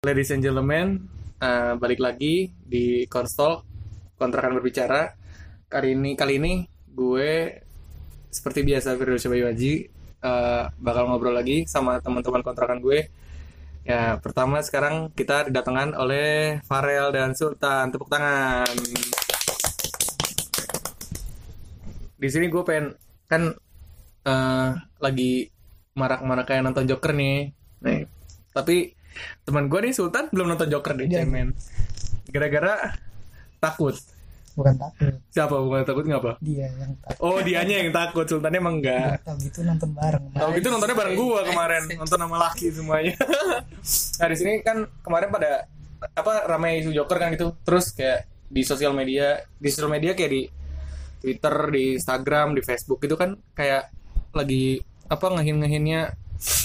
Ladies and gentlemen, eh, balik lagi di Konsol kontrakan berbicara. Kali ini kali ini gue seperti biasa Firdaus Bayu Haji eh, bakal ngobrol lagi sama teman-teman kontrakan gue. Ya, pertama sekarang kita didatangan oleh Farel dan Sultan. Tepuk tangan. Di sini gue pengen kan eh, lagi marak-marak kayak nonton Joker nih. Nih, tapi teman gue nih Sultan belum nonton Joker nih, Iya. cemen. Gara-gara takut. bukan takut Siapa bukan takut ngapa? dia yang takut Oh, dianya yang takut, Sultannya emang enggak. tahu gitu nonton bareng Tahu gitu nontonnya bareng gua kemarin, nonton sama laki semuanya. nah, di sini kan kemarin pada apa ramai isu Joker kan gitu. Terus kayak di sosial media, di sosial media kayak di Twitter, di Instagram, di Facebook itu kan kayak lagi apa ngehin-ngehinnya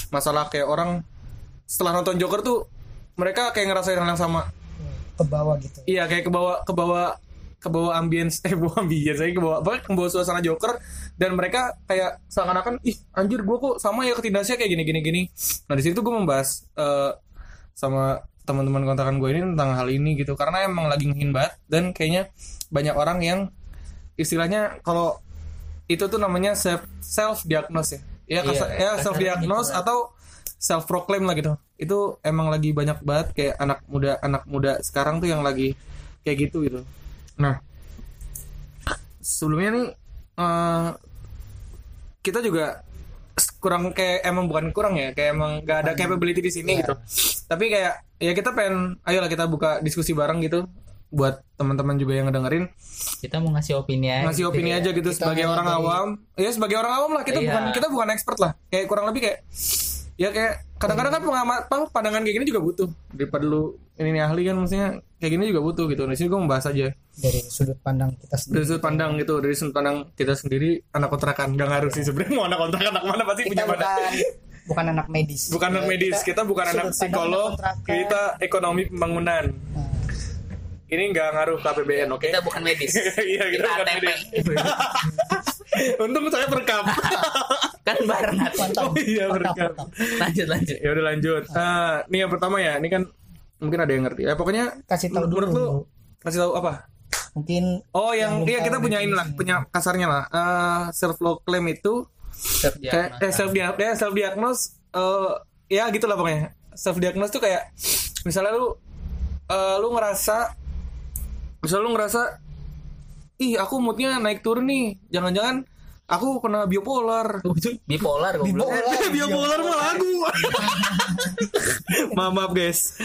masalah kayak orang setelah nonton Joker tuh mereka kayak ngerasain hal yang sama. ke bawah gitu. Iya kayak ke bawah ke bawah ke bawah ambience eh bawah ambience saya ke bawah apa ke bawah suasana Joker. Dan mereka kayak seakan-akan ih anjir gue kok sama ya ketindasnya kayak gini gini gini. Nah di situ gue membahas eh, sama teman-teman kontrakan gue ini tentang hal ini gitu. Karena emang lagi ngehin banget dan kayaknya banyak orang yang istilahnya kalau itu tuh namanya self self diagnose ya. Ya, Iya, kasar- ya self diagnose gitu. atau self proclaim lah gitu. Itu emang lagi banyak banget kayak anak muda anak muda sekarang tuh yang lagi kayak gitu gitu. Nah sebelumnya nih eh, kita juga kurang kayak emang bukan kurang ya kayak emang gak ada capability di sini gitu. Tapi kayak ya kita pengen ayolah kita buka diskusi bareng gitu buat teman-teman juga yang ngedengerin. Kita mau ngasih opini aja ngasih opini aja gitu Kita sebagai orang awam. ya sebagai orang awam lah. Kita Iya. bukan kita bukan expert lah. Kayak kurang lebih kayak ya kayak kadang-kadang kan pengamat apa, pandangan kayak gini juga butuh. Daripada lu ini nih ahli kan maksudnya kayak gini juga butuh gitu. Nah sini gue membahas aja. Dari sudut pandang kita dari sendiri sudut pandang gitu dari sudut pandang kita sendiri anak kontrakan. Gak ngaruh sih sebenarnya mau anak kontrakan anak mana pasti kita punya bukan bukan anak medis. Bukan anak medis kita bukan anak psikolog. anak kita ekonomi pembangunan. Nah, ini nggak ngaruh ke APBN oke? Kita bukan medis. Iya kita, kita bukan ATP medis. Untung saya terekam kan bareng. mantap oh iya mantap, berekam mantap. lanjut lanjut. Ya udah lanjut. Ah. Ini yang pertama ya ini kan mungkin ada yang ngerti. Ya pokoknya kasih tahu menurut dulu. lu kasih tahu apa? Mungkin oh yang Yang iya kita punya inilah definisinya. punya kasarnya lah. Ah, self proclaim itu kayak eh, self diagnose ya, self diagnose eh, ya gitulah pokoknya. Self diagnose tuh kayak misalnya lu eh, lu ngerasa misalnya lu ngerasa ih aku moodnya naik turun nih. Jangan-jangan aku kena bipolar. Bipolar goblok. Bipolar. Eh, bipolar mah lagu. Maaf maaf guys.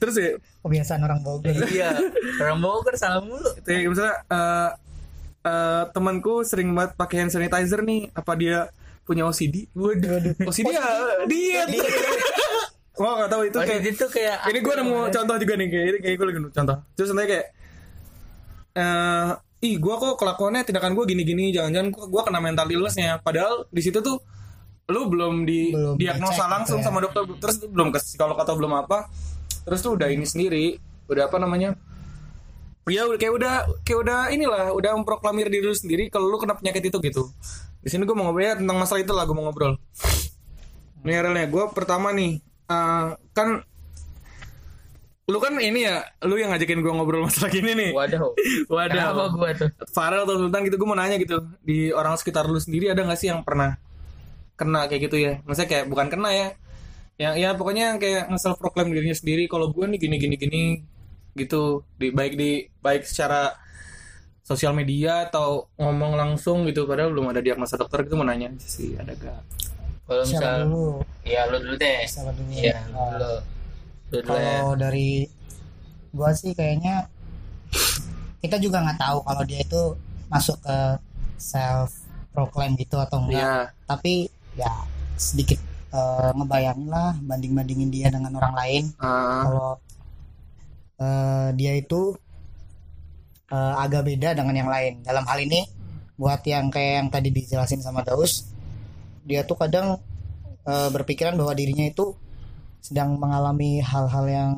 Terus ya? Kebiasaan orang Bogor. Iya orang Bogor salah mulu. Kayak misalnya eh, eh, temanku sering banget pakai hand sanitizer nih. Apa dia punya OCD waduh. OCD ya? Diet. Gua gak tahu itu oh, kayak itu kayak ini gue nemu contoh juga nih kayak ini kayak gue lagi nemu contoh. Terus nanti kayak eh ih gue kok kelakuannya tindakan gue gini-gini jangan-jangan gue kena mental illnessnya. Padahal di situ tuh lu belum di Belum diagnosa langsung ya. sama dokter terus belum ke psikolog atau belum apa terus tuh udah ini sendiri udah apa namanya ya udah kayak udah kayak udah inilah udah memproklamir diri lu sendiri kalau lu kena penyakit itu gitu. Di sini gue mau ngobrol ya tentang masalah itu lah gue mau ngobrol. Ini realnya gue pertama nih eh, kan lu kan ini ya lu yang ngajakin gue ngobrol masalah gini nih. Waduh. Wadah kenapa gua tuh? Farel atau Sultan gitu gue mau nanya gitu. Di orang sekitar lu sendiri ada gak sih yang pernah kena kayak gitu ya? Maksudnya kayak bukan kena ya. Yang ya pokoknya yang kayak nge-self proclaim dirinya sendiri kalau gue nih gini gini gini gitu. Di baik di baik secara sosial media atau ngomong langsung gitu. Padahal belum ada diagnosa dokter gitu mau nanya sih ada gak kalau misal dulu? Ya lu dulu deh. Siapa dulu? Iya lu dulu. lu dulu ya kalau dari gua sih kayaknya kita juga nggak tahu kalau dia itu masuk ke self proclaim gitu atau enggak. Ya tapi ya sedikit eh, ngebayangin lah banding bandingin dia dengan orang lain. Ah, kalau eh, dia itu eh, agak beda dengan yang lain. Dalam hal ini buat yang kayak yang tadi dijelasin sama Daus dia tuh kadang eh, berpikiran bahwa dirinya itu sedang mengalami hal-hal yang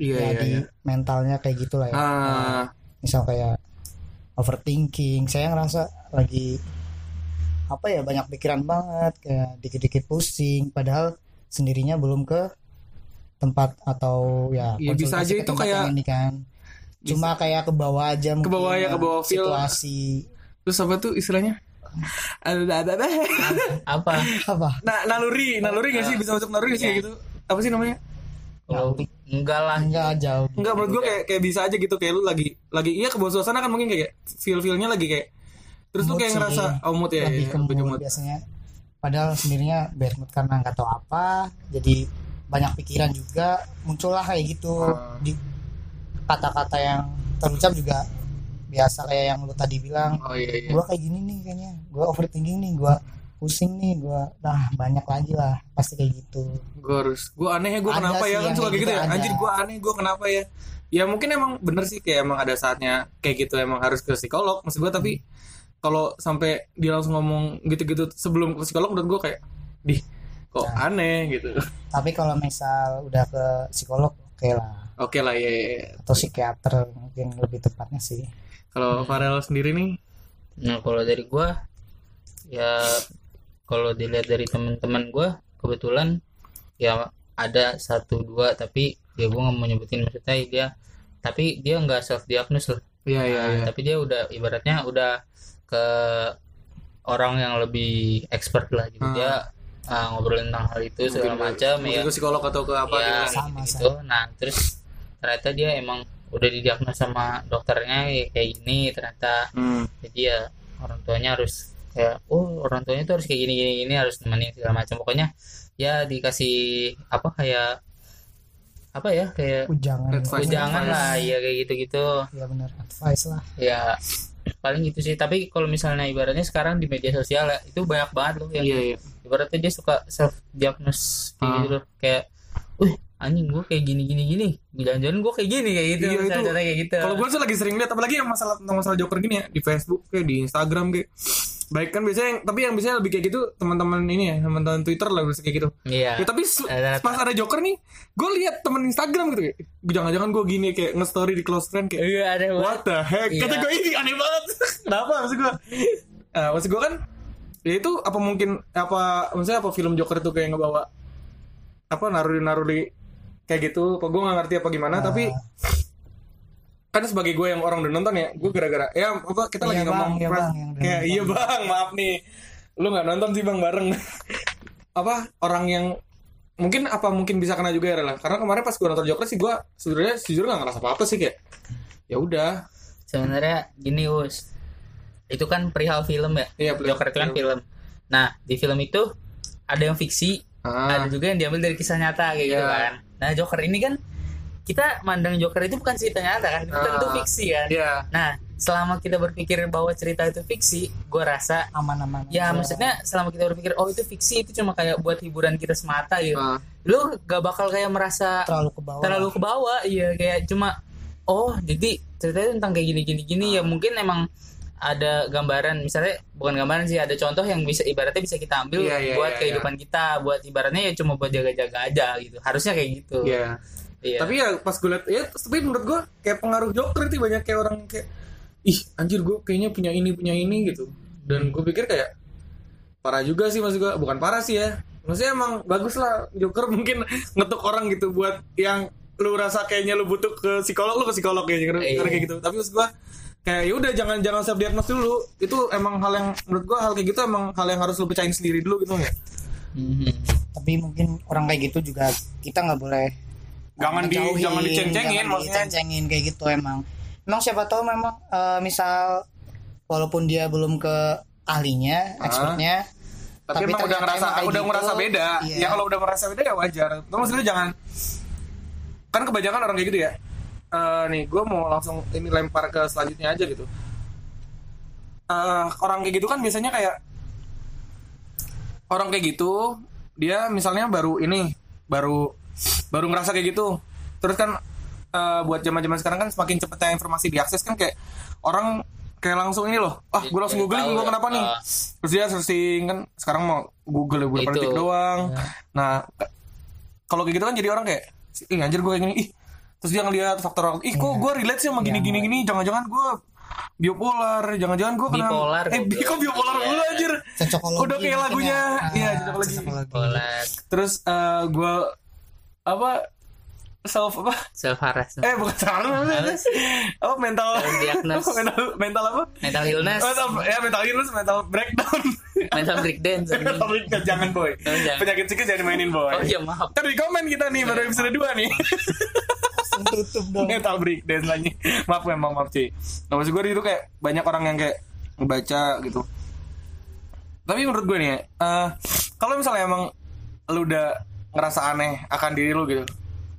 iya ya iya, di iya. mentalnya kayak gitulah ya. Ah. Misal kayak overthinking. Saya ngerasa lagi apa ya banyak pikiran banget kayak dikit-dikit pusing. Padahal sendirinya belum ke tempat atau ya Ya, bisa aja itu kayak- ini kan. cuma kayak ke bawah aja Ke bawah mungkin, ya, ke bawah feel. situasi. Terus apa tuh istilahnya? Ada ada ada apa? Apa? Nah naluri. Naluri gak sih? Bisa masuk naluri gak sih gitu apa sih namanya? Kalau enggak lah. Enggak jauh. Enggak menurut gue kayak kayak bisa aja gitu. Kayak lu lagi lagi iya ke suasana kan mungkin kayak feel feelnya lagi kayak terus lu Mood kayak sih. ngerasa oh mood ya, lebih ya, ke lebih ke mood mood. biasanya. Padahal sendirinya bad mood karena nggak tahu apa. Jadi banyak pikiran juga. Muncullah kayak gitu. Ah. di kata-kata yang terucap juga biasa kayak yang lu tadi bilang. Oh iya iya. Gua kayak gini nih kayaknya. Gua overthinking nih. Gua pusing nih gua. Nah banyak lagi lah. Pasti kayak gitu. Gue harus gue aneh ya gue kenapa sih ya kan suka kayak gitu gitu ya. ada. anjir gue aneh gue kenapa ya? Ya mungkin emang bener sih kayak emang ada saatnya kayak gitu emang harus ke psikolog maksud gue tapi kalau sampai dia langsung ngomong gitu-gitu sebelum ke psikolog menurut gue kayak di kok Nah. aneh gitu. Tapi kalau misal udah ke psikolog oke lah. Oke lah ya, ya, ya. atau psikiater mungkin lebih tepatnya sih. Kalau Farel sendiri nih? Nah kalau dari gua ya kalau dilihat dari teman-teman gua kebetulan ya ada satu dua tapi ya gua nggak mau nyebutin maksudnya dia tapi dia nggak self diagnose loh iya iya Nah, iya. tapi dia udah ibaratnya udah ke orang yang lebih expert lah gitu. Ah. dia ah, ngobrolin tentang hal itu segala macam ya. ke psikolog atau ke apa ya gitu. Sama, gitu nah terus ternyata dia emang udah didiagnosa sama dokternya ya kayak gini ternyata. Hmm. jadi ya orang tuanya harus kayak oh orang tuanya tuh harus kayak gini gini gini harus nemenin segala macam. Pokoknya ya dikasih apa kayak apa ya kayak ujangan. Advice. jangan lah ya kayak gitu gitu ya benar advice lah. Ya paling gitu sih. Tapi kalau misalnya ibaratnya sekarang di media sosial ya itu banyak banget loh yang iya iya. ibaratnya dia suka self diagnose kayak Ah. gitu. Loh kayak wih anjing gue kayak gini gini gini. Jangan-jangan gue kayak gini kayak gitu. Iya, misalnya itu. kayak gitu. Kalau gue sih lagi sering lihat apalagi yang masalah tentang masalah joker gini ya di Facebook kayak di Instagram kayak baik kan biasanya yang, tapi yang biasanya lebih kayak gitu teman-teman ini ya teman-teman Twitter lah bisa kayak gitu. iya. Ya, tapi Ada- pas ada joker nih, gue lihat temen Instagram gitu kayak jangan-jangan gue gini kayak nge-story di close friend kayak iya ada banget what the heck? Iya. kata gue ini aneh banget. Kenapa maksud gue nah, maksud gue kan ya itu apa mungkin apa maksudnya apa film Joker itu kayak ngebawa apa naruri naruri kayak gitu apa gue nggak ngerti apa gimana tapi kan sebagai gue yang orang udah nonton ya gue gara-gara ya apa kita lagi Iya, Bang, ngomong iya, Bang, nonton. iya bang maaf nih. Lu nggak nonton sih bang bareng. Apa orang yang mungkin apa mungkin bisa kena juga ya lah karena kemarin pas gue nonton Joker sih gue sebenarnya sejujurnya nggak ngerasa apa apa sih kayak ya udah. Sebenarnya gini us. Itu kan perihal film ya? Iya, perihal Joker itu kan film. film. Nah di film itu ada yang fiksi Ah. ada juga yang diambil dari kisah nyata kayak gitu Iya. kan. Nah Joker ini kan kita mandang Joker itu bukan cerita nyata kan itu Ah. tentu fiksi kan Iya. nah selama kita berpikir bahwa cerita itu fiksi gue rasa aman-aman ya aja. maksudnya selama kita berpikir oh itu fiksi itu cuma kayak buat hiburan kita semata gitu Ah. lu gak bakal kayak merasa terlalu ke bawah terlalu ke bawah iya kayak cuma oh jadi ceritanya tentang kayak gini gini gini ya mungkin emang ada gambaran misalnya bukan gambaran sih ada contoh yang bisa ibaratnya bisa kita ambil Iya, iya, buat iya, kehidupan kita buat ibaratnya ya cuma buat jaga-jaga aja gitu harusnya kayak gitu Iya. Iya. Tapi ya pas gue liat ya tapi menurut gue kayak pengaruh Joker itu banyak kayak orang kayak ih anjir gue kayaknya punya ini punya ini gitu. Dan gue pikir kayak parah juga sih maksud gue bukan parah sih ya. Maksudnya emang bagus lah Joker mungkin ngetuk orang gitu buat yang lu rasa kayaknya lu butuh ke psikolog lu ke psikolog ya karena Iya. karena kayak gitu. Tapi maksud gue kayak ya udah jangan jangan self diagnose dulu. Itu emang hal yang menurut gue hal kayak gitu emang hal yang harus lu pecahin sendiri dulu gitu ya. Mhm. tapi mungkin orang kayak gitu juga kita nggak boleh Jangan di- jangan diceng-cengin, maksudnya. diceng-cengin kayak gitu emang. Emang siapa tahu memang eh, misal walaupun dia belum ke ahlinya expertnya tapi, Tapi emang udah ngerasa udah gitu, ngerasa beda. iya. ya kalau udah merasa beda ya wajar. Tapi maksudnya jangan kan kebanyakan orang kayak gitu ya. Eh nih gue mau langsung ini lempar ke selanjutnya aja gitu. Eh orang kayak gitu kan biasanya kayak orang kayak gitu dia misalnya baru ini baru baru ngerasa kayak gitu. Terus kan eh, buat zaman zaman sekarang kan semakin cepetnya informasi diakses kan kayak orang kayak langsung ini loh ah gue langsung Jadi googling gue ya, kenapa nih? ah. terus dia searching kan sekarang mau Google ya beberapa Itu. detik doang. Ya. nah kalau kayak gitu kan jadi orang kayak ih anjir gue kayak gini ih. Terus dia ngeliat faktor ih kok gue relate sih sama gini gini gini jangan-jangan gue biopolar jangan-jangan gue kena Bipolar, eh bi- kok biopolar Iya. dulu anjir? Cocokologi udah kayak lagunya. ya. iya cocokologi. Terus eh gue apa? Self apa? Self harassment eh bukan salah apa mental? Mental mental apa? Mental illness. Mental ya mental illness mental breakdown. Mental breakdown mental breakdown jangan boy. Oh, jangan. penyakit psikis jangan mainin boy. Oh iya maaf. Di komen kita nih baru episode 2 nih. Tutup dong. Mental breakdown lagi. Maaf memang maaf cuy nah, maksud gue itu kayak banyak orang yang kayak ngebaca gitu. Tapi menurut gue nih ya eh, kalau misalnya emang lu udah ngerasa aneh akan diri lu gitu.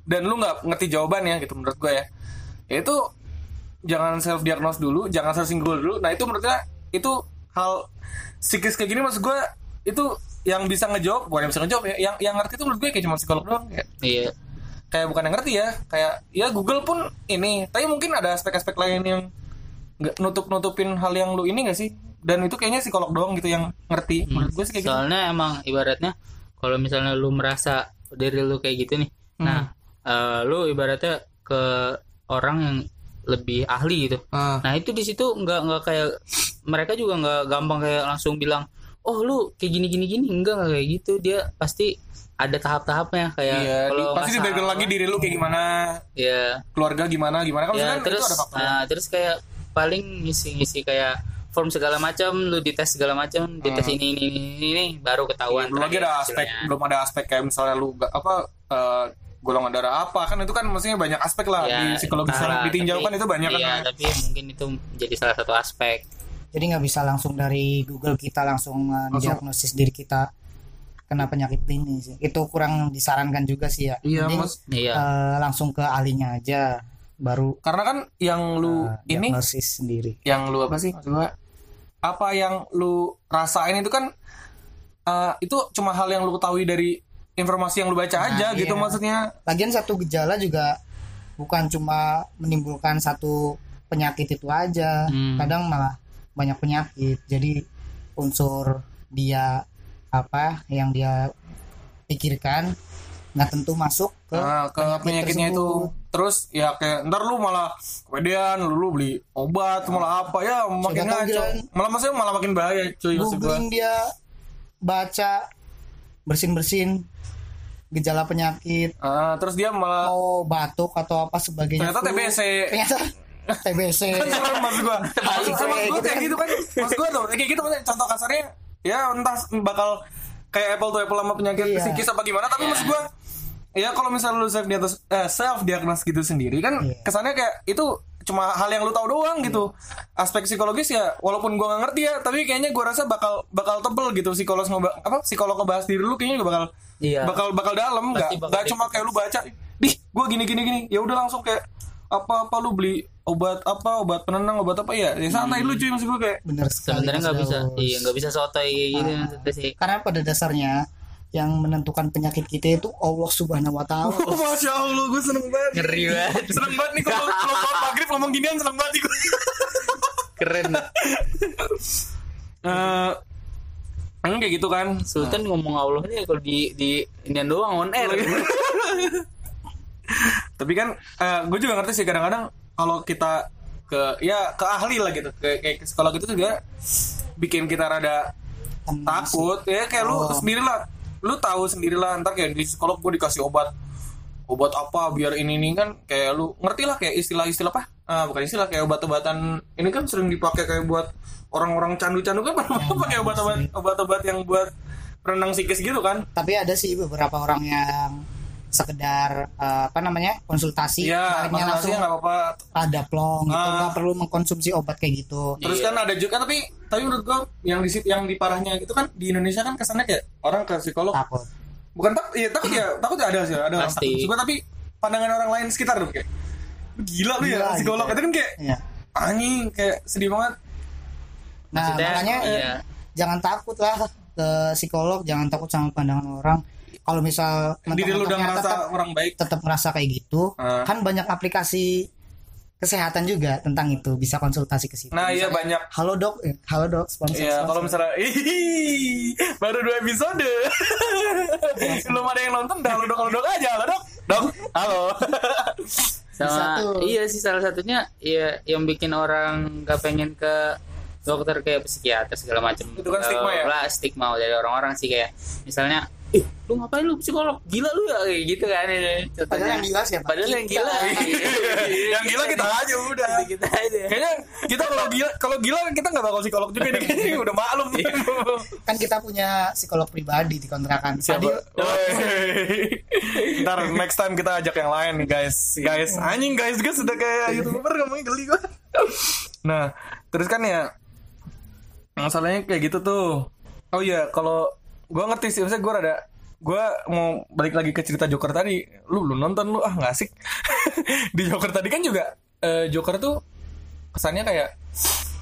Dan lu nggak ngerti jawabannya gitu menurut gue ya. Ya itu jangan self diagnose dulu jangan searching Google dulu. Nah itu menurut gue itu hal psikis kayak gini maksud gue itu yang bisa ngejawab bukan yang bisa ngejawab ya yang yang ngerti itu menurut gue kayak cuma psikolog doang kayak iya. Kayak bukan yang ngerti ya kayak ya Google pun ini tapi mungkin ada aspek-aspek lain yang nggak nutup nutupin hal yang lu ini gak sih? Dan itu kayaknya psikolog doang gitu yang ngerti menurut gue sih kayak gitu. Soalnya emang ibaratnya kalau misalnya lu merasa dari lu kayak gitu nih nah eh, lu ibaratnya ke orang yang lebih ahli gitu. Ah. nah itu di situ nggak nggak kayak mereka juga nggak gampang kayak langsung bilang oh lu kayak gini gini gini. Enggak nggak kayak gitu. Dia pasti ada tahap-tahapnya kayak iya kalau pasti diberikan lagi diri lu kayak gimana ya keluarga gimana gimana. Kan ya kan terus itu ada faktor nah, terus kayak paling ngisi-ngisi kayak form segala macam lu dites segala macam dites ini ini ini, ini, ini, baru ketahuan Hmm. belum lagi ada aspek hasilnya. belum ada aspek kayak misalnya lu gak, apa eh, golongan darah apa kan itu kan maksudnya banyak aspek lah Ya, di psikologi yang lah, ditinjau kan itu banyak iya, kan. tapi mungkin itu jadi salah satu aspek. Jadi nggak bisa langsung dari Google kita langsung uh, diagnosis diri kita kena penyakit ini sih. Itu kurang disarankan juga sih ya. Iya Mending, mas. Iya. uh, langsung ke ahlinya aja baru karena kan yang lu uh, ini sendiri. yang lu apa sih? Maksud gua apa yang lu rasain itu kan eh, itu cuma hal yang lu ketahui dari informasi yang lu baca aja gitu iya. maksudnya. Lagian satu gejala juga bukan cuma menimbulkan satu penyakit itu aja. Hmm. kadang malah banyak penyakit. Jadi unsur dia apa yang dia pikirkan nggak tentu masuk ke Nah, ke penyakitnya itu. tersebut. terus ya kayak ntar lu malah kemudian lu, lu beli obat malah apa ya makin ngaco. malah maksudnya malah makin bahaya cuy googling dia baca bersin bersin gejala penyakit. Ah, terus dia malah mau batuk atau apa sebagainya ternyata. TBC ternyata TBC Serem maksud gua. Maksud, gua gitu kayak kan. gitu kan. Maksud gua tuh kayak gitu contoh kasarnya ya entah bakal kayak apple to apple sama penyakit Iya. psikis apa gimana tapi maksud gua ya kalau misalnya lu self diagnos eh, self diagnos gitu sendiri kan Iya. kesannya kayak itu cuma hal yang lu tahu doang gitu. Aspek psikologis ya walaupun gua nggak ngerti ya tapi kayaknya gua rasa bakal bakal tebel gitu psikolog ngoba- apa psikolog ngebahas diri lu kayaknya juga bakal Iya. bakal bakal dalam nggak nggak cuma kayak lu baca dih gua gini gini gini. Ya udah langsung kayak apa apa lu beli obat apa obat penenang obat apa? Ya ya santai lu cuy maksud gua kayak. Bener sekali sebenarnya nggak bisa iya nggak bisa sotoy gitu maksudnya sih. karena pada dasarnya yang menentukan penyakit kita itu Allah Subhanahu wa taala. Oh, Masya Allah, gue seneng banget. Ngeri banget. Seneng banget nih kalau kalau maghrib ngomong ginian seneng banget nih gue keren. Eh, Emang kayak gitu kan? Sultan ngomong Allah nih kalau di di Indian doang on air. Tapi kan gue juga ngerti sih kadang-kadang Kalau kita ke ya ke ahli lah gitu. Ke, kayak ke psikolog itu juga bikin kita rada Tenang takut. Ya kayak lu Oh. sendiri lah lu tahu sendiri lah ntar kayak di psikolog gue dikasih obat. Obat apa biar ini ini kan kayak lu ngerti lah kayak istilah-istilah apa? Ah, bukan istilah kayak obat-obatan ini kan sering dipakai kayak buat orang-orang candu-candu kan? Pakai obat-obat obat-obat yang buat perenang psikis gitu kan? Tapi ada sih beberapa orang yang sekedar eh, apa namanya konsultasi Iya, akhirnya langsung nggak apa-apa. ada plong gitu Ah. nggak perlu mengkonsumsi obat kayak gitu. Terus kan ada juga tapi tapi menurut gua yang di sit- yang di parahnya itu kan di Indonesia kan kesannya kayak orang ke psikolog Takut. bukan tak iya takut ya takut ya ada sih ada orang Pasti. takut juga tapi pandangan orang lain sekitar tuh kayak gila lu ya Gila, psikolog gitu. itu kan kayak Iya. anjing kayak sedih banget Nah, Maksudnya, makanya iya. jangan takut lah ke psikolog, jangan takut sama pandangan orang. Kalau misal diri lu udah ngerasa tetap orang baik tetap ngerasa kayak gitu, Ah. kan banyak aplikasi kesehatan juga tentang itu, bisa konsultasi ke situ. nah iya Misalnya, banyak Halo dok, eh, halo dok, sponsor. Iya, kalau misalnya Ih, baru dua episode. Belum ada yang nonton, dah halo dok, halo dok aja, halo dok. Dok, halo. sama Satu. iya sih salah satunya ya yang bikin orang nggak pengen ke dokter kayak psikiater segala macam Itu kan stigma ya? lah stigma dari orang-orang sih kayak misalnya eh lu ngapain lu psikolog? Gila lu ya kayak gitu kan. Padahal yang gila siapa? padahal yang gila. Yang gila kita aja udah. Kita aja. Kayaknya kita kalau gila kalau gila kita nggak bakal psikolog juga nih. Kayaknya udah maklum. Kan kita punya psikolog pribadi di kontrakan. siapa? Adil, Wey. ntar next time kita ajak yang lain nih guys guys anjing guys. Guys sudah kayak youtuber ngomongnya geli gua. Nah terus kan ya masalahnya kayak gitu tuh. Oh iya kalau gua ngerti sih maksudnya gua rada gua mau balik lagi ke cerita Joker tadi. Lu lu nonton lu ah nggak asik. Di Joker tadi kan juga eh, Joker tuh kesannya kayak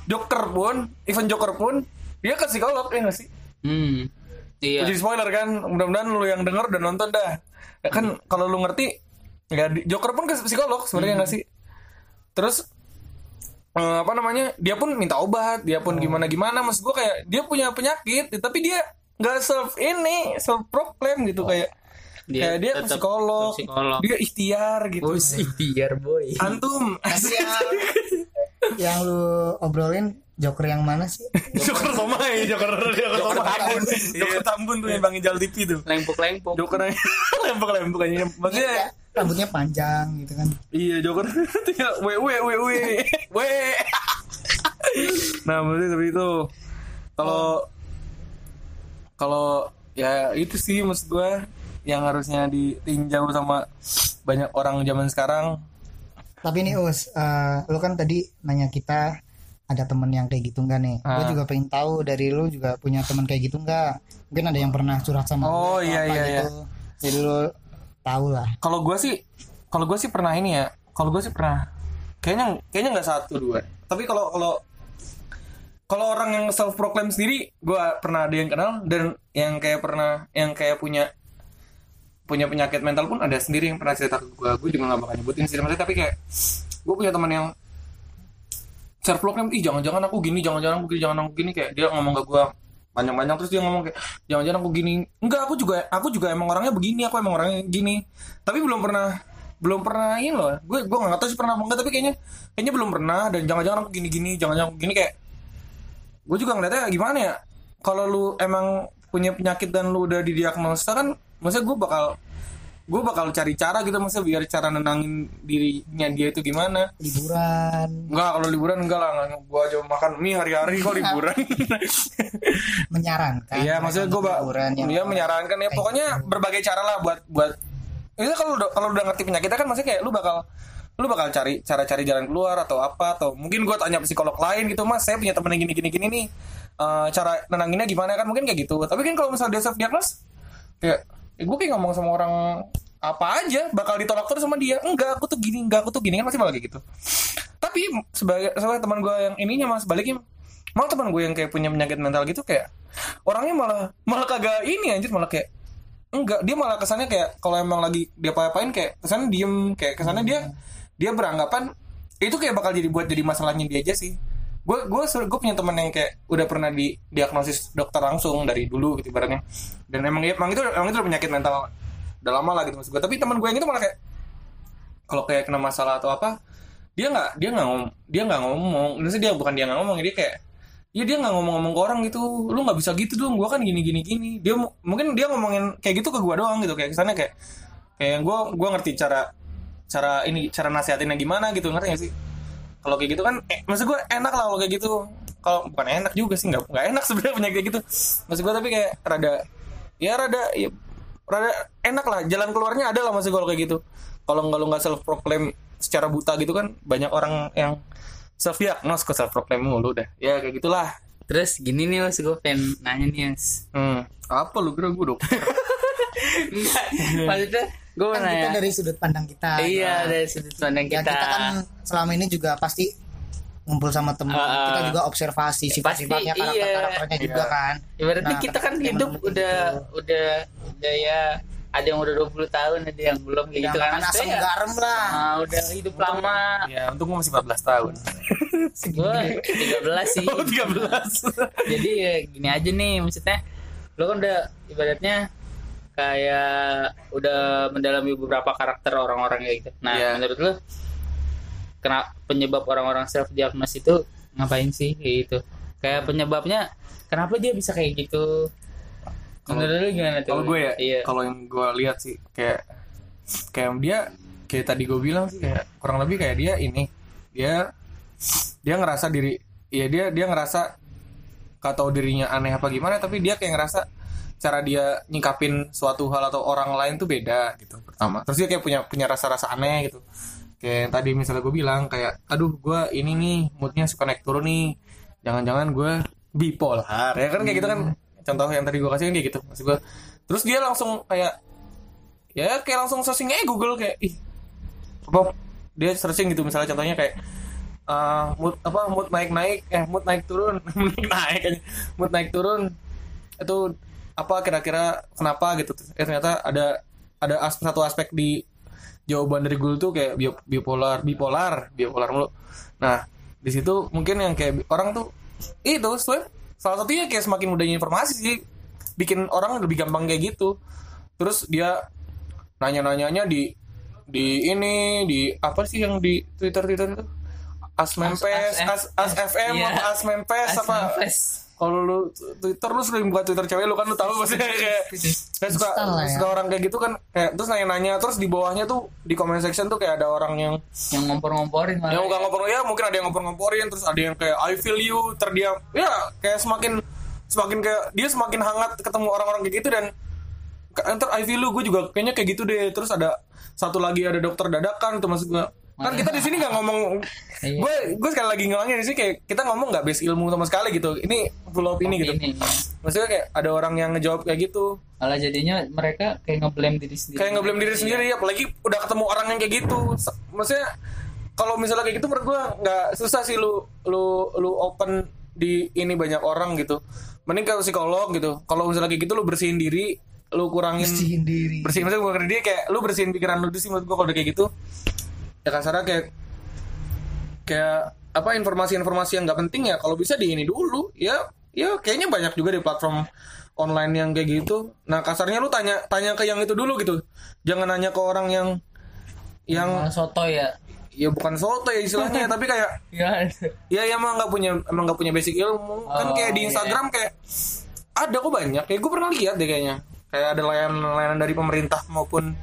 Joker pun even Joker pun dia ke psikolog ya nggak sih? Hmm iya. Jadi spoiler kan mudah-mudahan lu yang denger dan nonton dah. Ya kan kalau lu ngerti ya Joker pun ke psikolog sebenarnya nggak sih? Terus eh, apa namanya dia pun minta obat dia pun gimana gimana mas gue kayak dia punya penyakit tapi dia nggak self ini self proclaim gitu kayak kayak dia ke tetap psikolog, psikolog. dia ikhtiar gitu. Oh, ikhtiar boy. Antum. Yang, yang lu obrolin Joker yang mana sih? Joker Somai Joker Joker Tambun. Joker Tambun tuh yang Bang Ijal TV tuh. Lempuk lempuk Joker yang lempuk lempuk aja. Maksudnya Ya, rambutnya panjang gitu kan. Iya Joker. Tinggal we we we we. We. nah maksudnya seperti itu. Kalau kalau ya itu sih maksud gue yang harusnya ditinjau sama banyak orang zaman sekarang. Tapi nih Us, eh, lu kan tadi nanya kita ada temen yang kayak gitu enggak nih? Gue Ah. juga pengen tahu dari lu juga punya temen kayak gitu enggak? Mungkin ada yang pernah curhat sama lu Oh, iya, iya, iya. gitu. Jadi lu tahu lah. Kalau gue sih kalau gue sih pernah ini ya. Kalau gue sih pernah kayaknya kayaknya nggak satu dua. Tapi kalau kalau kalau orang yang self proclaim sendiri, gue pernah ada yang kenal dan yang kayak pernah yang kayak punya punya penyakit mental pun ada sendiri yang pernah cerita ke gue. Gue juga gak bakal nyebutin sih tapi kayak gue punya teman yang self proclaim ih jangan-jangan aku gini, jangan-jangan aku gini, jangan aku gini. Kayak dia ngomong ke gue panjang-panjang terus dia ngomong kayak jangan-jangan aku gini. Enggak aku juga aku juga emang orangnya begini aku emang orangnya gini. Tapi belum pernah belum pernah ini loh. Gue gue nggak tahu sih pernah apa enggak tapi kayaknya kayaknya belum pernah dan jangan-jangan aku gini-gini jangan-jangan aku gini kayak gue juga ngeliatnya gimana ya kalau lu emang punya penyakit dan lu udah didiagnosa kan maksudnya gue bakal gue bakal cari cara gitu maksudnya biar cara nenangin dirinya dia itu gimana Liburan, Enggak, kalau liburan enggak lah. Gue aja makan mie hari-hari kok liburan. menyarankan. Iya, maksudnya gue untuk liburan yang dia menyarankan ya pokoknya berbagai cara lah buat buat itu kalau kalau udah ngerti penyakitnya kan maksudnya kayak lu bakal lu bakal cari cara cari jalan keluar atau apa atau mungkin gue tanya psikolog lain gitu mas saya punya temen yang gini gini gini nih. Eh, cara nenanginnya gimana? Kan mungkin kayak gitu. Tapi kan kalau misalnya dia self diagnos kayak eh, gue kayak ngomong sama orang apa aja bakal ditolak terus sama dia. Enggak aku tuh gini enggak aku tuh gini. Kan masih malah kayak gitu. Tapi sebagai sebagai teman gue yang ininya mas baliknya malah teman gue yang kayak punya penyakit mental gitu kayak orangnya malah malah kagak ini anjir malah kayak enggak. Dia malah kesannya kayak kalau emang lagi dia apa-apain kayak kesannya diem kayak kesannya dia dia beranggapan itu kayak bakal jadi buat jadi masalahnya dia aja sih. Gue gue gue punya teman yang kayak udah pernah di diagnosis dokter langsung dari dulu gitu ibaratnya. Dan emang emang itu emang itu penyakit mental udah lama lah gitu maksud gue tapi teman gue yang itu malah kayak kalau kayak kena masalah atau apa dia nggak dia nggak ngomong dia nggak ngomong. Maksudnya dia bukan dia nggak ngomong dia kayak ya dia nggak ngomong-ngomong ke orang gitu. Lu nggak bisa gitu dong gue kan gini gini. Gini dia mu- mungkin dia ngomongin kayak gitu ke gue doang gitu. Kayak kesannya kayak kayak gue gue ngerti cara cara ini cara nasihatinnya gimana gitu ngerti gak sih? Kalau kayak gitu kan eh, maksud gue enak lah kalau kayak gitu. Kalau bukan enak juga sih nggak nggak enak sebenarnya punya kayak gitu. Maksud gue tapi kayak rada ya rada ya rada enak lah jalan keluarnya ada lah maksud gue kalau kayak gitu. Kalau nggak lu nggak self proclaim secara buta gitu kan banyak orang yang self diagnose ke self proclaim mulu udah ya kayak gitulah. Terus gini nih mas gue pengen nanya nih mas. Hmm. apa lu kira gue dokter? Enggak maksudnya gue kan kita nanya dari sudut pandang kita. iya Nah, dari sudut pandang ya kita, kita kan selama ini juga pasti ngumpul sama teman ah. kita juga observasi sifat-sifatnya Pasti, iya. karakter-karakternya juga Iya. kan ibaratnya Nah, kita kan hidup udah itu. udah udah ya ada yang udah 20 tahun ada yang belum kayak yang gitu kan asam ya, garam lah ah, udah hidup lama ya untuk gue masih 14 tahun gue 13 sih oh 13 jadi ya gini aja nih maksudnya lo kan udah ibaratnya kayak udah mendalami beberapa karakter orang-orang kayak gitu. Nah Iya. menurut lo kenapa penyebab orang-orang self diagnosis itu ngapain sih kayak gitu? Kayak penyebabnya kenapa dia bisa kayak gitu? Menurut lu gimana tuh? kalau gue ya iya. kalau yang gue lihat sih kayak kayak dia kayak tadi gue bilang sih kayak kurang lebih kayak dia ini dia dia ngerasa diri ya dia dia ngerasa gak tahu dirinya aneh apa gimana tapi dia kayak ngerasa cara dia nyikapin suatu hal atau orang lain tuh beda gitu pertama. Terus dia kayak punya punya rasa-rasa aneh gitu. Kayak yang tadi misalnya gue bilang kayak aduh gue ini nih moodnya suka naik turun nih. Jangan-jangan gue bipolar. Ya kan kayak gitu kan. Contoh yang tadi gue kasih kan kayak gitu maksud gue terus dia langsung kayak ya kayak langsung searching aja Google kayak ih apa? Dia searching gitu misalnya contohnya kayak eh, mood apa mood naik naik eh mood naik turun. Mood naik aja. mood naik turun. Itu apa kira-kira kenapa gitu eh ternyata ada ada as- satu aspek di jawaban dari Google tuh kayak bio- bipolar bipolar bipolar mulu nah di situ mungkin yang kayak orang tuh itu sebenarnya salah satunya kayak semakin mudahnya informasi sih bikin orang lebih gampang kayak gitu terus dia nanya-nanyanya di di ini di apa sih yang di Twitter Twitter itu Asmen As- Pes, As- As, As FM, Iya. apa Asmen Pes apa? Asmapes. Kalau lu Twitter lu sering buka Twitter cewek lu kan lu tahu pasti kayak kayak suka, ya. suka orang kayak gitu kan kayak terus nanya-nanya terus di bawahnya tuh di comment section tuh kayak ada orang yang yang ngompor-ngomporin yang nggak ngobrol ya mungkin ada yang ngompor-ngomporin terus ada yang kayak I feel you terdiam ya kayak semakin semakin kayak dia semakin hangat ketemu orang-orang kayak gitu dan ntar I feel you gue juga kayaknya kayak gitu deh terus ada satu lagi ada dokter dadakan tuh maksud gue kan kita di sini nggak ngomong Iya. gue gue sekali lagi ngulangin di sini kayak kita ngomong nggak base ilmu sama sekali gitu ini full of ini gitu. ini. Maksudnya kayak ada orang yang ngejawab kayak gitu. Malah jadinya mereka kayak ngeblame diri sendiri. Kayak ngebelum diri sendiri apalagi udah ketemu orang yang kayak gitu. Maksudnya kalau misalnya kayak gitu menurut gue nggak susah sih lu lu lu open di ini banyak orang gitu. Mending ke psikolog gitu. Kalau misalnya kayak gitu lu bersihin diri lu kurangin bersihin diri. bersihin maksudnya bukan dia kayak lu bersihin pikiran lu dulu sih menurut gue kalau udah kayak gitu. Ya kasarnya kayak kayak apa informasi-informasi yang nggak penting ya kalau bisa di ini dulu ya ya kayaknya banyak juga di platform online yang kayak gitu. Nah kasarnya lu tanya tanya ke yang itu dulu gitu. Jangan nanya ke orang yang yang Malah soto ya? Ya bukan soto ya istilahnya tapi kayak ya. ya ya emang nggak punya emang nggak punya basic ilmu. Kan Oh, kayak di iya. Instagram kayak ada kok banyak kayak gue pernah lihat deh kayaknya. Kayak ada layanan-layanan dari pemerintah maupun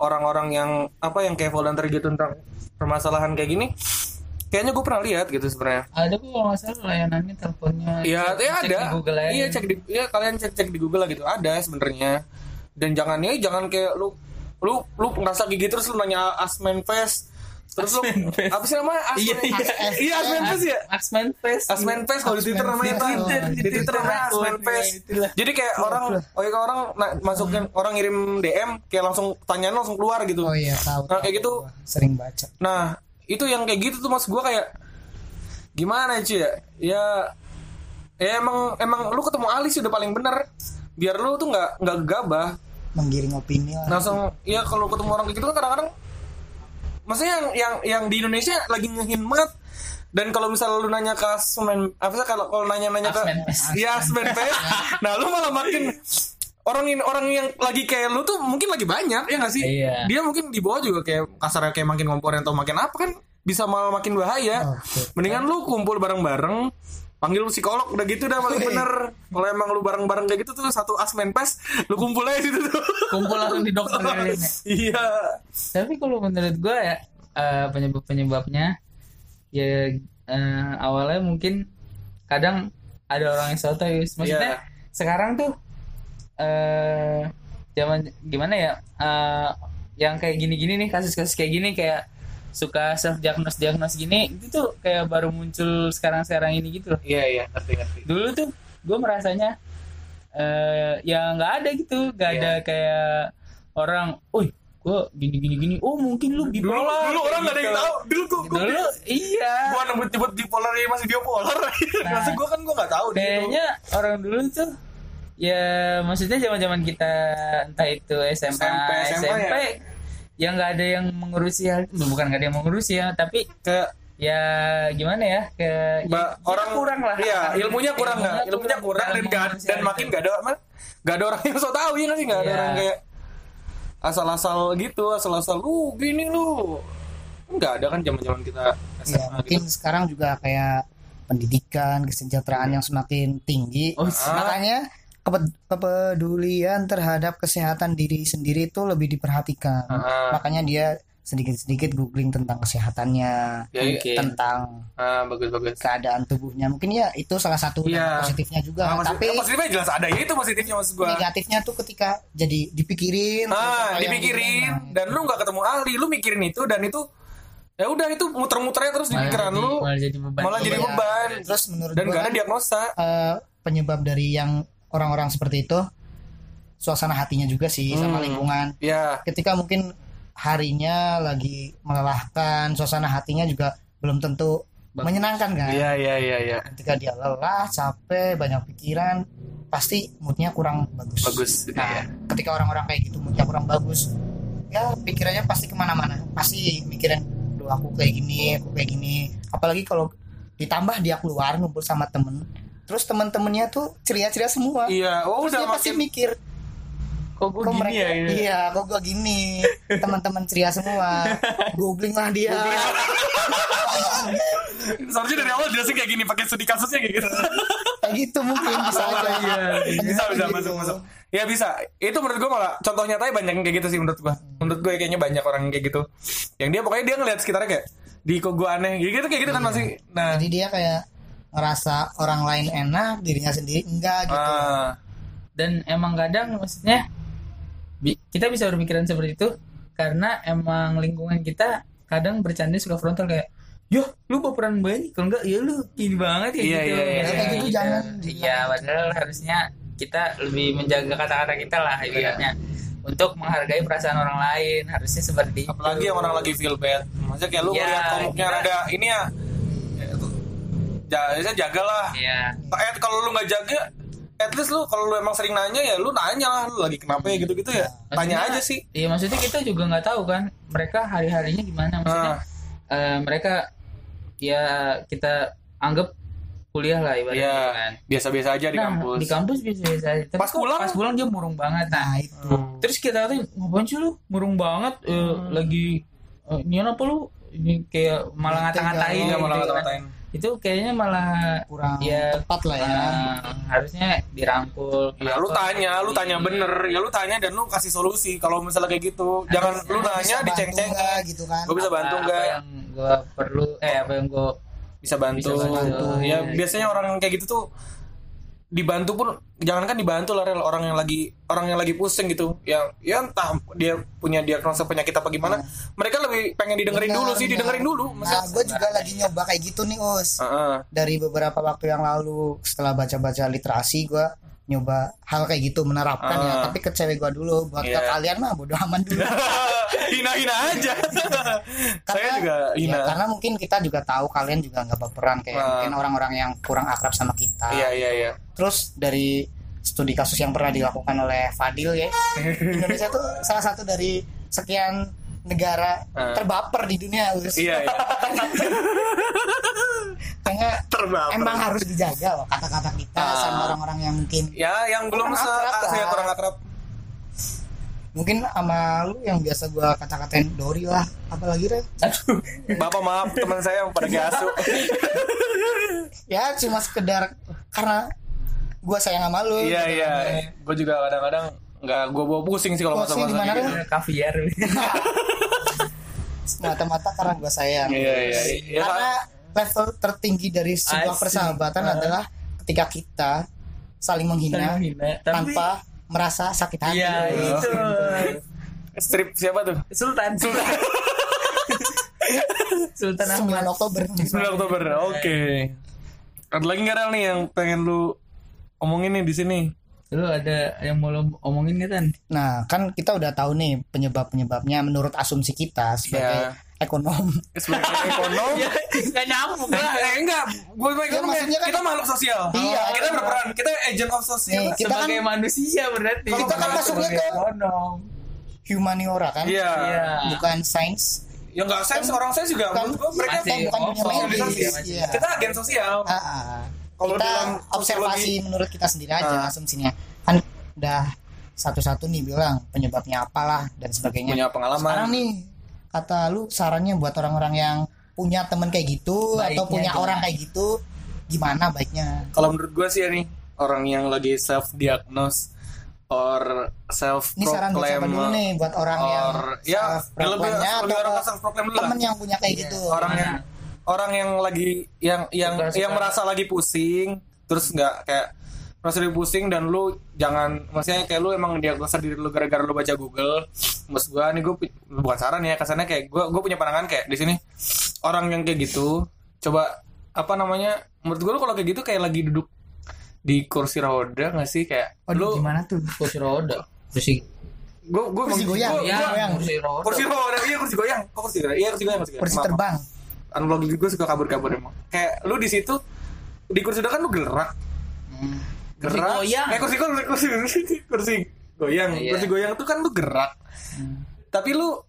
orang-orang yang apa yang kayak volunteer gitu tentang permasalahan kayak gini kayaknya gue pernah lihat gitu sebenarnya ada kok kalau nggak salah layanannya teleponnya Iya, Cek- ya cek ada. di Google aja Iya, cek di ya kalian cek-cek di Google lah gitu. Ada sebenarnya. Dan jangan ya jangan kayak lu lu lu ngerasa gigi terus lu nanya Asmen Fest. Terus lu apa sih namanya? Asmen, Iya, iya. Iya, Asmen Fest ya. Asmen Fest Asmen Fest kalau di Twitter namanya itu. Twitter, Di Twitter namanya Asmen Fest. Jadi kayak orang oh ya orang masukin orang ngirim DM kayak langsung tanyaan langsung keluar gitu. oh iya tahu Nah, kayak gitu sering baca Nah, itu yang kayak gitu tuh mas gue kayak gimana cuy ya? Ya, ya emang emang lu ketemu Ali sih udah paling bener. Biar lu tuh nggak nggak gegabah. menggiring opini lah Langsung ya kalau ketemu orang kayak gitu kan kadang-kadang maksudnya yang yang yang di Indonesia lagi ngehin banget dan kalau misalnya lu nanya ke Asmen apa sih kalau kalau nanya-nanya ke Asmen ya Asmen nah lu malah makin orang ini orang yang lagi kayak lu tuh mungkin lagi banyak ya nggak sih Iya. dia mungkin di bawah juga kayak kasarnya kayak makin ngomporin atau makin apa kan bisa malah makin bahaya Oke. mendingan lu kumpul bareng-bareng panggil psikolog udah gitu dah paling bener kalau emang lu bareng-bareng kayak gitu tuh satu asmen pas lu kumpul aja situ tuh kumpul langsung di dokter ya. iya tapi kalau menurut gue ya penyebab penyebabnya ya eh, awalnya mungkin kadang ada orang yang soto maksudnya Iya. sekarang tuh eh zaman gimana ya eh, yang kayak gini-gini nih kasus-kasus kayak gini kayak suka self diagnose diagnose gini itu tuh kayak baru muncul sekarang-sekarang ini gitu loh iya iya ngerti ngerti dulu tuh gue merasanya eh ya nggak ada gitu nggak Iya. ada kayak orang, "Uy, gue gini gini gini." Oh, mungkin lu dulu bipolar. dulu kayak orang gak ada yang gitu. tahu dulu gua, Dulu iya. gua nembut nyebut bipolar ya masih bipolar masa gua kan gua nggak tahu dulu. Kayaknya orang dulu tuh ya maksudnya zaman-zaman kita entah itu SMA, SMP, SMP, SMA ya? Nggak ada yang mengurusi hal bukan nggak ada yang mengurusi ya, tapi kayak ya gimana ya kayak Ba- ya, orang kurang lah. iya ilmunya kurang nggak? Ilmunya kurang. dan dalam gak, dan makin itu. gak ada apa? Gak ada orang yang so tahu ya nggak sih? Nggak ada Iya. orang kayak asal-asal gitu asal-asal lu gini lu. Nggak ada kan zaman-zaman kita ya SMA mungkin gitu. sekarang juga kayak pendidikan kesejahteraan yang semakin tinggi. Oh, makanya kepe- kepedulian terhadap kesehatan diri sendiri itu lebih diperhatikan. Ah, Makanya dia sedikit-sedikit googling tentang kesehatannya, ya, iya. Mungkin. tentang Ah, bagus bagus. keadaan tubuhnya. Mungkin ya itu salah satu dampak positifnya juga. Ah, maksud- Tapi ya, positifnya jelas ada ya itu positifnya maksud gua. negatifnya tuh ketika jadi dipikirin, Ah, dipikirin dan lu nggak ketemu ahli, lu mikirin itu dan itu ya udah itu muter-muternya terus di malah pikiran jadi, lu malah jadi beban malah jadi Iya. beban Terus menurut dan gua gak ada kan, diagnosa. eh, penyebab dari yang orang-orang seperti itu suasana hatinya juga sih sama Hmm. lingkungan. Ya, Ketika mungkin harinya lagi melelahkan, suasana hatinya juga belum tentu Bagus. menyenangkan kan. iya iya iya iya. Ketika dia lelah, capek, banyak pikiran, pasti moodnya kurang bagus. Bagus. Nah, Iya. ketika orang-orang kayak gitu moodnya kurang bagus, ya pikirannya pasti ke mana-mana. Pasti mikirin, duh aku kayak gini, aku kayak gini. Apalagi kalau ditambah dia keluar ngumpul sama temen, terus temen-temennya tuh ceria-ceria semua. Iya, oh Terus udah dia pasti makin mikir, kok gue kok gini mereka, ya ini? iya, kok gua gini. Teman-teman ceria semua, googling lah dia. seharusnya dari awal jelasin kayak gini pakai studi kasusnya kayak gitu. kayak gitu mungkin bisa aja. Iya, bisa bisa Gitu. masuk masuk. Ya bisa. Itu menurut gua malah contoh nyatanya banyak yang kayak gitu sih menurut gua. Menurut gua kayaknya banyak orang yang kayak gitu. Yang dia pokoknya dia ngeliat sekitarnya kayak di kok gua aneh gitu kayak gitu kan masih. Nah, Jadi dia kayak ngerasa orang lain enak, dirinya sendiri enggak gitu. ah, dan emang kadang maksudnya bi- kita bisa berpikiran seperti itu karena emang lingkungan kita kadang bercanda suka frontal kayak Yo, lu baperan banget kalau enggak ya lu gini banget ya Iya, gitu. iya, iya. Ya, Kayak gitu jangan Iya, padahal harusnya kita lebih menjaga kata-kata kita lah ibaratnya untuk menghargai perasaan orang lain harusnya seperti itu. apalagi yang orang lagi feel bad. Maksudnya kayak lu Ya, ngeliat komuknya kita- ada ini ya. Ja, ya jagalah. Iya. Eh kalau lu nggak jaga, at least lu kalau lu emang sering nanya ya lu nanya lah lu lagi kenapa ya gitu-gitu ya. Tanya Maksudnya- aja sih. Iya maksudnya kita juga nggak tahu kan mereka hari-harinya gimana maksudnya Ah. eh, mereka ya kita anggap kuliah lah ibaratnya Iya, kan. biasa-biasa aja di nah, kampus. di kampus biasa-biasa aja. Tapi Pas pulang? pas pulang dia murung banget. Nah, Nah, itu. terus kita tuh ngapain sih lu murung banget eh, Hmm. lagi eh, ini apa lu ini kayak malah ngata-ngatain gitu malah kan. ngata-ngatain. itu kayaknya malah kurang ya tepat lah ya. eh, harusnya dirangkul Ya lu tanya, lu tanya bener, ya lu tanya dan lu kasih solusi. Kalau misalnya kayak gitu, jangan lu nanya diceng-ceng. nggak gitu kan. Gue bisa bantu apa, nggak? apa yang gua perlu eh apa yang gua Bisa bantu. Bisa bantu. Ya biasanya orang kayak gitu tuh dibantu pun jangankan dibantu lah Rel. orang yang lagi orang yang lagi pusing gitu yang ya entah dia punya diagnosa penyakit apa gimana mereka lebih pengen didengerin Benar, dulu sih didengerin dulu Nah, gue juga lagi nyoba kayak gitu nih, Us. Heeh. Dari beberapa waktu yang lalu setelah baca-baca literasi gue nyoba hal kayak gitu menerapkan ya, Ah. tapi ke cewek gue dulu. Buat ke Iya. kalian mah bodo aman dulu. hina-hina aja saya juga hina Ya, karena mungkin kita juga tahu kalian juga nggak berperan kayak Ah. mungkin orang-orang yang kurang akrab sama kita. iya iya iya Terus dari studi kasus yang pernah dilakukan oleh Fadil ya, Indonesia tuh salah satu dari sekian negara Ah. terbaper di dunia, Us. iya iya. Makanya terbaper. emang harus dijaga loh kata-kata kita Ah. sama orang-orang yang mungkin ya yang belum se saya kurang akrab. Mungkin sama lu yang biasa gua kata-katain Dori lah. Apalagi Re aduh. Bapak maaf teman saya yang pada gasu. Ya cuma sekedar karena gua sayang sama lu iya gitu. iya. gue juga kadang-kadang nggak gue bawa pusing sih kalau masalah Ren? kaviar. Mata-mata karena gua sayang. Iya iya iya. Karena level tertinggi dari sebuah persahabatan Ah. adalah ketika kita saling menghina tapi tanpa merasa sakit hati. Iya itu. Strip siapa tuh? Sultan. Sultan. Sultan Ahmad. 9 Oktober. 9 Oktober oke. Ada lagi nggak nih yang pengen lu omongin nih di sini lu ada yang mau lo omongin nggak tan Nah, kan kita udah tahu nih penyebab-penyebabnya menurut asumsi kita sebagai Ya. ekonom. sebagai ekonom ya nggak nyambung Nah, eh, enggak, gue ekonom maksudnya kan- kita makhluk sosial. Iya. kita berperan, kita agent of sosial. Nih, kita kan sebagai manusia berarti Kita kan masuknya ke- ekonom humaniora kan? Iya. Iya. Bukan sains. Ya enggak sains orang saya juga Kan- menurut gue mereka Masih bukan dunia ngomong, medis. masih- Iya. kita agen sosial. Ah, ah. Kalau kita dalam observasi menurut kita sendiri aja Ah. asumsinya. Kan udah satu-satu nih bilang penyebabnya apalah dan sebagainya. Punya pengalaman. Sekarang nih kata lu sarannya buat orang-orang yang punya temen kayak gitu atau Baiknya punya gimana? orang kayak gitu gimana baiknya? Kalau menurut gue sih ya nih orang yang lagi self diagnose or self Ini saran buat siapa dulu nih buat orang yang or ya lebih self-proclaimnya lebih orang atau self proclaim dulu lah. temen yang punya kayak gitu. orang yang orang yang lagi yang yang Suka- yang suka. merasa lagi pusing terus nggak kayak merasa lagi pusing dan lu jangan maksudnya kayak lu emang diagnosa diri lu gara-gara lu baca Google maksud gua nih gua pu- bukan saran ya kesannya kayak gua gua punya pandangan kayak di sini orang yang kayak gitu coba apa namanya menurut gua lu kalau kayak gitu kayak lagi duduk di kursi roda nggak sih? Kayak Waduh, lu gimana tuh? kursi roda? Kursi gua gua Kursi goyang, gua- ya, gua- goyang. kursi roda. Kursi roda. Iya kursi goyang. Kok kursi goyang? Iya kursi goyang kursi goyang Kursi terbang. Analogi gue suka kabur-kabur emang. Kayak lu di situ di kursi roda kan lu gerak. Hmm. kursi gerak goyang. Eh kursi kursi kursi kursi, kursi goyang. Iya. kursi goyang tuh kan lu gerak. Tapi lu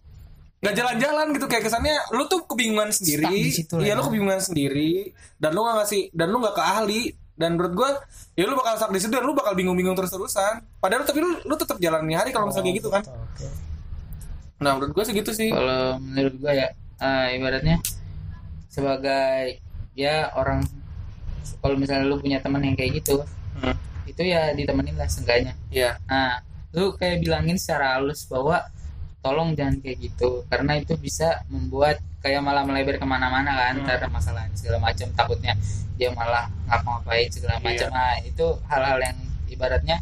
nggak jalan-jalan gitu. Kayak kesannya lu tuh kebingungan sendiri. iya ya. lu kebingungan sendiri. Dan lu nggak ngasih dan lu nggak ke ahli. Dan menurut gue ya lu bakal stuck di situ dan lu bakal bingung-bingung terus-terusan. Padahal tapi lu lu tetap jalani hari kalau misalnya kayak gitu kan. Oke. nah menurut gue segitu sih. Kalau menurut gua ya eh, ibaratnya sebagai ya orang kalau misalnya lu punya teman yang kayak gitu Hmm. itu ya ditemenin lah seenggaknya Iya nah lu kayak bilangin secara halus bahwa tolong jangan kayak gitu karena itu bisa membuat kayak malah melebar ke mana-mana kan Hmm. karena masalah segala macam takutnya dia malah ngapa-ngapain segala Iya. macam nah itu hal-hal yang ibaratnya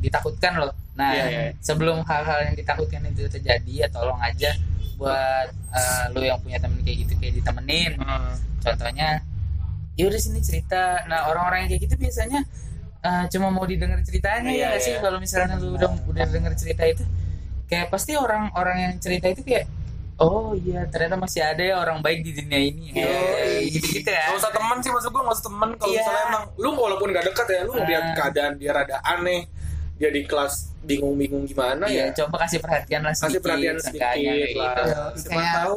ditakutkan loh nah Iya, iya. sebelum hal-hal yang ditakutkan itu terjadi ya tolong aja buat eh, lu yang punya temen kayak gitu kayak ditemenin Hmm. contohnya ya udah sini cerita nah orang-orang yang kayak gitu biasanya eh, cuma mau didengar ceritanya Iya, ya nggak sih iya. kalau misalnya lu udah udah denger cerita itu kayak pasti orang-orang yang cerita itu kayak oh iya ternyata masih ada ya orang baik di dunia ini Iya. gitu gitu Gak usah teman sih maksud gue gak usah teman kalau Iya. misalnya emang lu walaupun gak dekat ya lu ngeliat Ah. keadaan dia rada aneh dia di kelas bingung-bingung gimana iya ya coba kasih perhatian lah kasih sedikit perhatian seenggaknya sedikit kayak lah gitu. siapa Kayak- tahu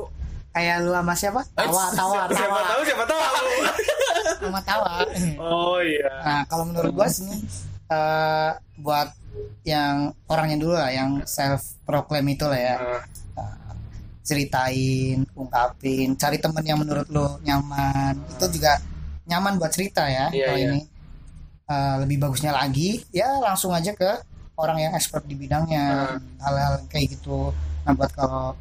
Kayak lu sama siapa? Tawa, tawa, siapa tawa. tahu siapa tahu Sama tawa. oh iya Nah, kalau menurut gua sini eh, buat yang orangnya dulu lah yang self proclaim itu lah ya. Eh, ceritain, ungkapin, cari temen yang menurut lo nyaman. Itu juga nyaman buat cerita ya. Iya, kalau iya. ini Eh, lebih bagusnya lagi ya langsung aja ke orang yang expert di bidangnya. Hal-hal kayak gitu. Nah, buat kalau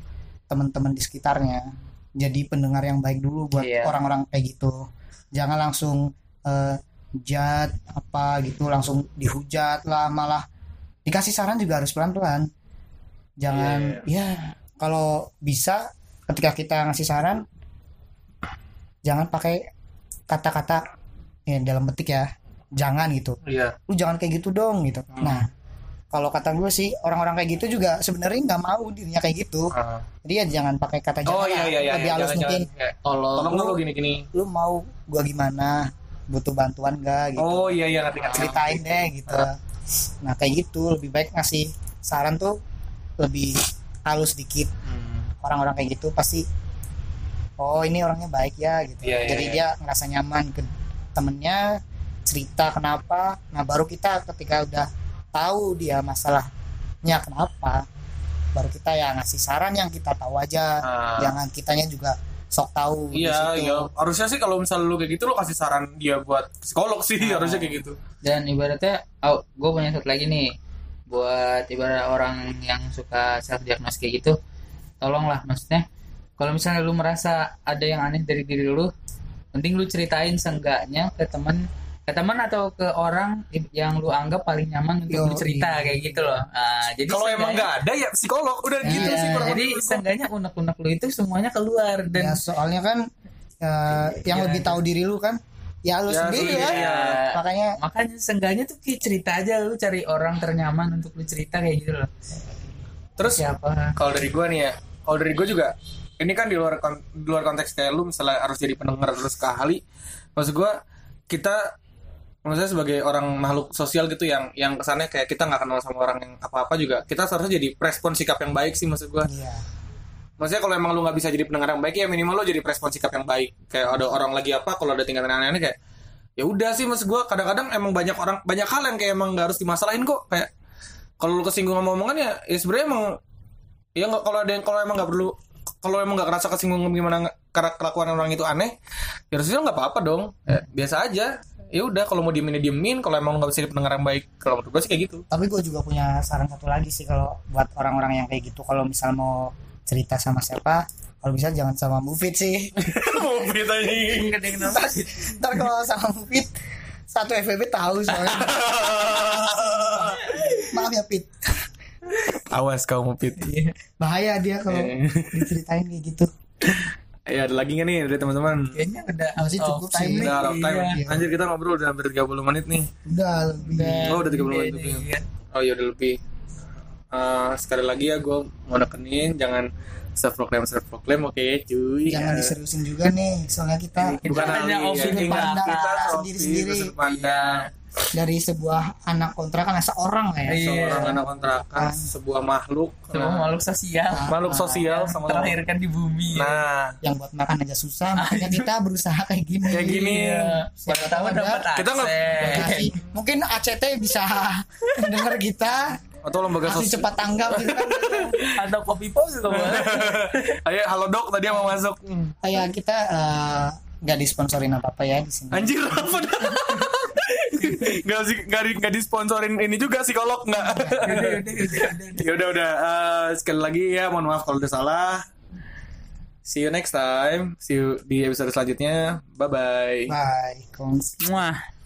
teman-teman di sekitarnya jadi pendengar yang baik dulu buat Iya. orang-orang kayak gitu. Jangan langsung eh, jat apa gitu langsung dihujat lah malah dikasih saran juga harus pelan-pelan jangan ya kalau bisa ketika kita ngasih saran jangan pakai kata-kata ya dalam petik ya jangan gitu. Iya. Lu jangan kayak gitu dong gitu. Hmm. nah kalau kata gue sih orang-orang kayak gitu juga sebenarnya nggak mau dirinya kayak gitu. Ah. jadi ya jangan pakai kata jangan oh iya iya iya lebih iya, halus mungkin. jangan. Kayak, tolong tolong dong lu gini-gini lu mau gua gimana? Butuh bantuan gak gitu? Oh iya iya ngerti ngerti. Ceritain deh gitu. Nah kayak gitu. Lebih baik ngasih saran tuh lebih halus dikit. Hmm. orang-orang kayak gitu pasti oh ini orangnya baik ya gitu. Iya, iya, jadi iya. dia ngerasa nyaman ke temennya cerita kenapa nah baru kita ketika udah tahu dia masalahnya kenapa baru kita ya ngasih saran yang kita tahu aja Ah. jangan kitanya juga sok tahu Iya, iya. Harusnya sih kalau misalnya lu kayak gitu lu kasih saran dia buat psikolog sih, harusnya kayak gitu. dan ibaratnya oh, gue punya satu lagi nih buat ibarat orang yang suka self diagnose kayak gitu tolonglah maksudnya kalau misalnya lu merasa ada yang aneh dari diri lu penting lu ceritain seenggaknya ke teman ke teman atau ke orang yang lu anggap paling nyaman untuk Yo, lu cerita iya. kayak gitu loh. Nah, jadi Kalau emang nggak ada ya psikolog, udah gitu Iya, sih kurang jadi seenggaknya unek-unek lu itu semuanya keluar ya dan soalnya kan eh, yang Iya, lebih tahu diri lu kan ya lu Ya, sendiri ya ya. makanya makanya seenggaknya tuh kayak cerita aja lu cari orang ternyaman untuk lu cerita kayak gitu loh. Terus siapa? kalau dari gua nih ya, kalau dari gua juga ini kan di luar kon- di luar konteks kayak lu misalnya harus jadi pendengar terus ke ahli. Maksud gua kita maksudnya sebagai orang makhluk sosial gitu yang yang kesannya kayak kita nggak kenal sama orang yang apa-apa juga kita seharusnya jadi respon sikap yang baik sih maksud gua. Iya. Maksudnya kalau emang lu nggak bisa jadi pendengar yang baik ya minimal lu jadi respon sikap yang baik. Kayak ada orang lagi apa kalau ada tingkatan aneh-aneh kayak ya udah sih maksud gua. Kadang-kadang emang banyak orang banyak hal yang kayak emang nggak harus dimasalahin kok. Kayak kalau lu kesinggung sama omongan ya ya sebenarnya emang ya nggak kalau ada yang kalau emang nggak perlu kalau emang nggak kerasa kesinggung gimana karena kelakuan orang itu aneh ya harusnya nggak apa-apa dong. Ya, biasa aja ya udah kalau mau diemin ya diemin. Kalau emang nggak bisa jadi pendengar yang baik kalau menurut gue sih kayak gitu. Tapi gue juga punya saran satu lagi sih kalau buat orang-orang yang kayak gitu. Kalau misal mau cerita sama siapa kalau bisa jangan sama Mufid sih. Mau berita ini ntar, ntar kalau sama Mufid satu FVP tahu soalnya. Maaf ya Pit awas kamu pit bahaya dia kalau Eh. diceritain kayak gitu ya ada lagi nggak nih dari teman-teman? Kayaknya udah Apa sih, cukup off time sih. nih. udah out time. Iya. anjir kita ngobrol udah hampir 30 menit nih. Udah lebih. Oh udah 30 menit Iya, lebih iya. oh ya udah lebih. Eh, sekali lagi ya gue mau nekenin jangan self proclaim self proclaim oke cuy. Jangan Eh, diseriusin juga nih soalnya kita bukan hanya opini ya, pandang kita sendiri-sendiri. sudut pandang dari sebuah anak kontrakan seorang lah ya. Iya. seorang anak kontrakan sebuah makhluk. Semua nah, makhluk sosial. Makhluk sosial sama terlahirkan di bumi. Ya. nah. Yang buat makan aja susah makanya kita berusaha kayak gini. Kayak gini. Iya. Siapa tahu ada. dapat Kita nggak- mungkin ACT bisa mendengar kita. Atau lembaga sosial. cepat tanggap gitu kan. Atau kopi juga boleh ayo halo dok tadi mau masuk. Kayak kita eh, nggak disponsorin apa apa ya di sini. Anjir apa dah Gak, sih gak, di- gak disponsorin ini juga psikolog nggak. Ya udah udah. Eh, sekali lagi ya mohon maaf kalau udah salah. See you next time. See you di episode selanjutnya. Bye bye. Bye Kongs. Muah.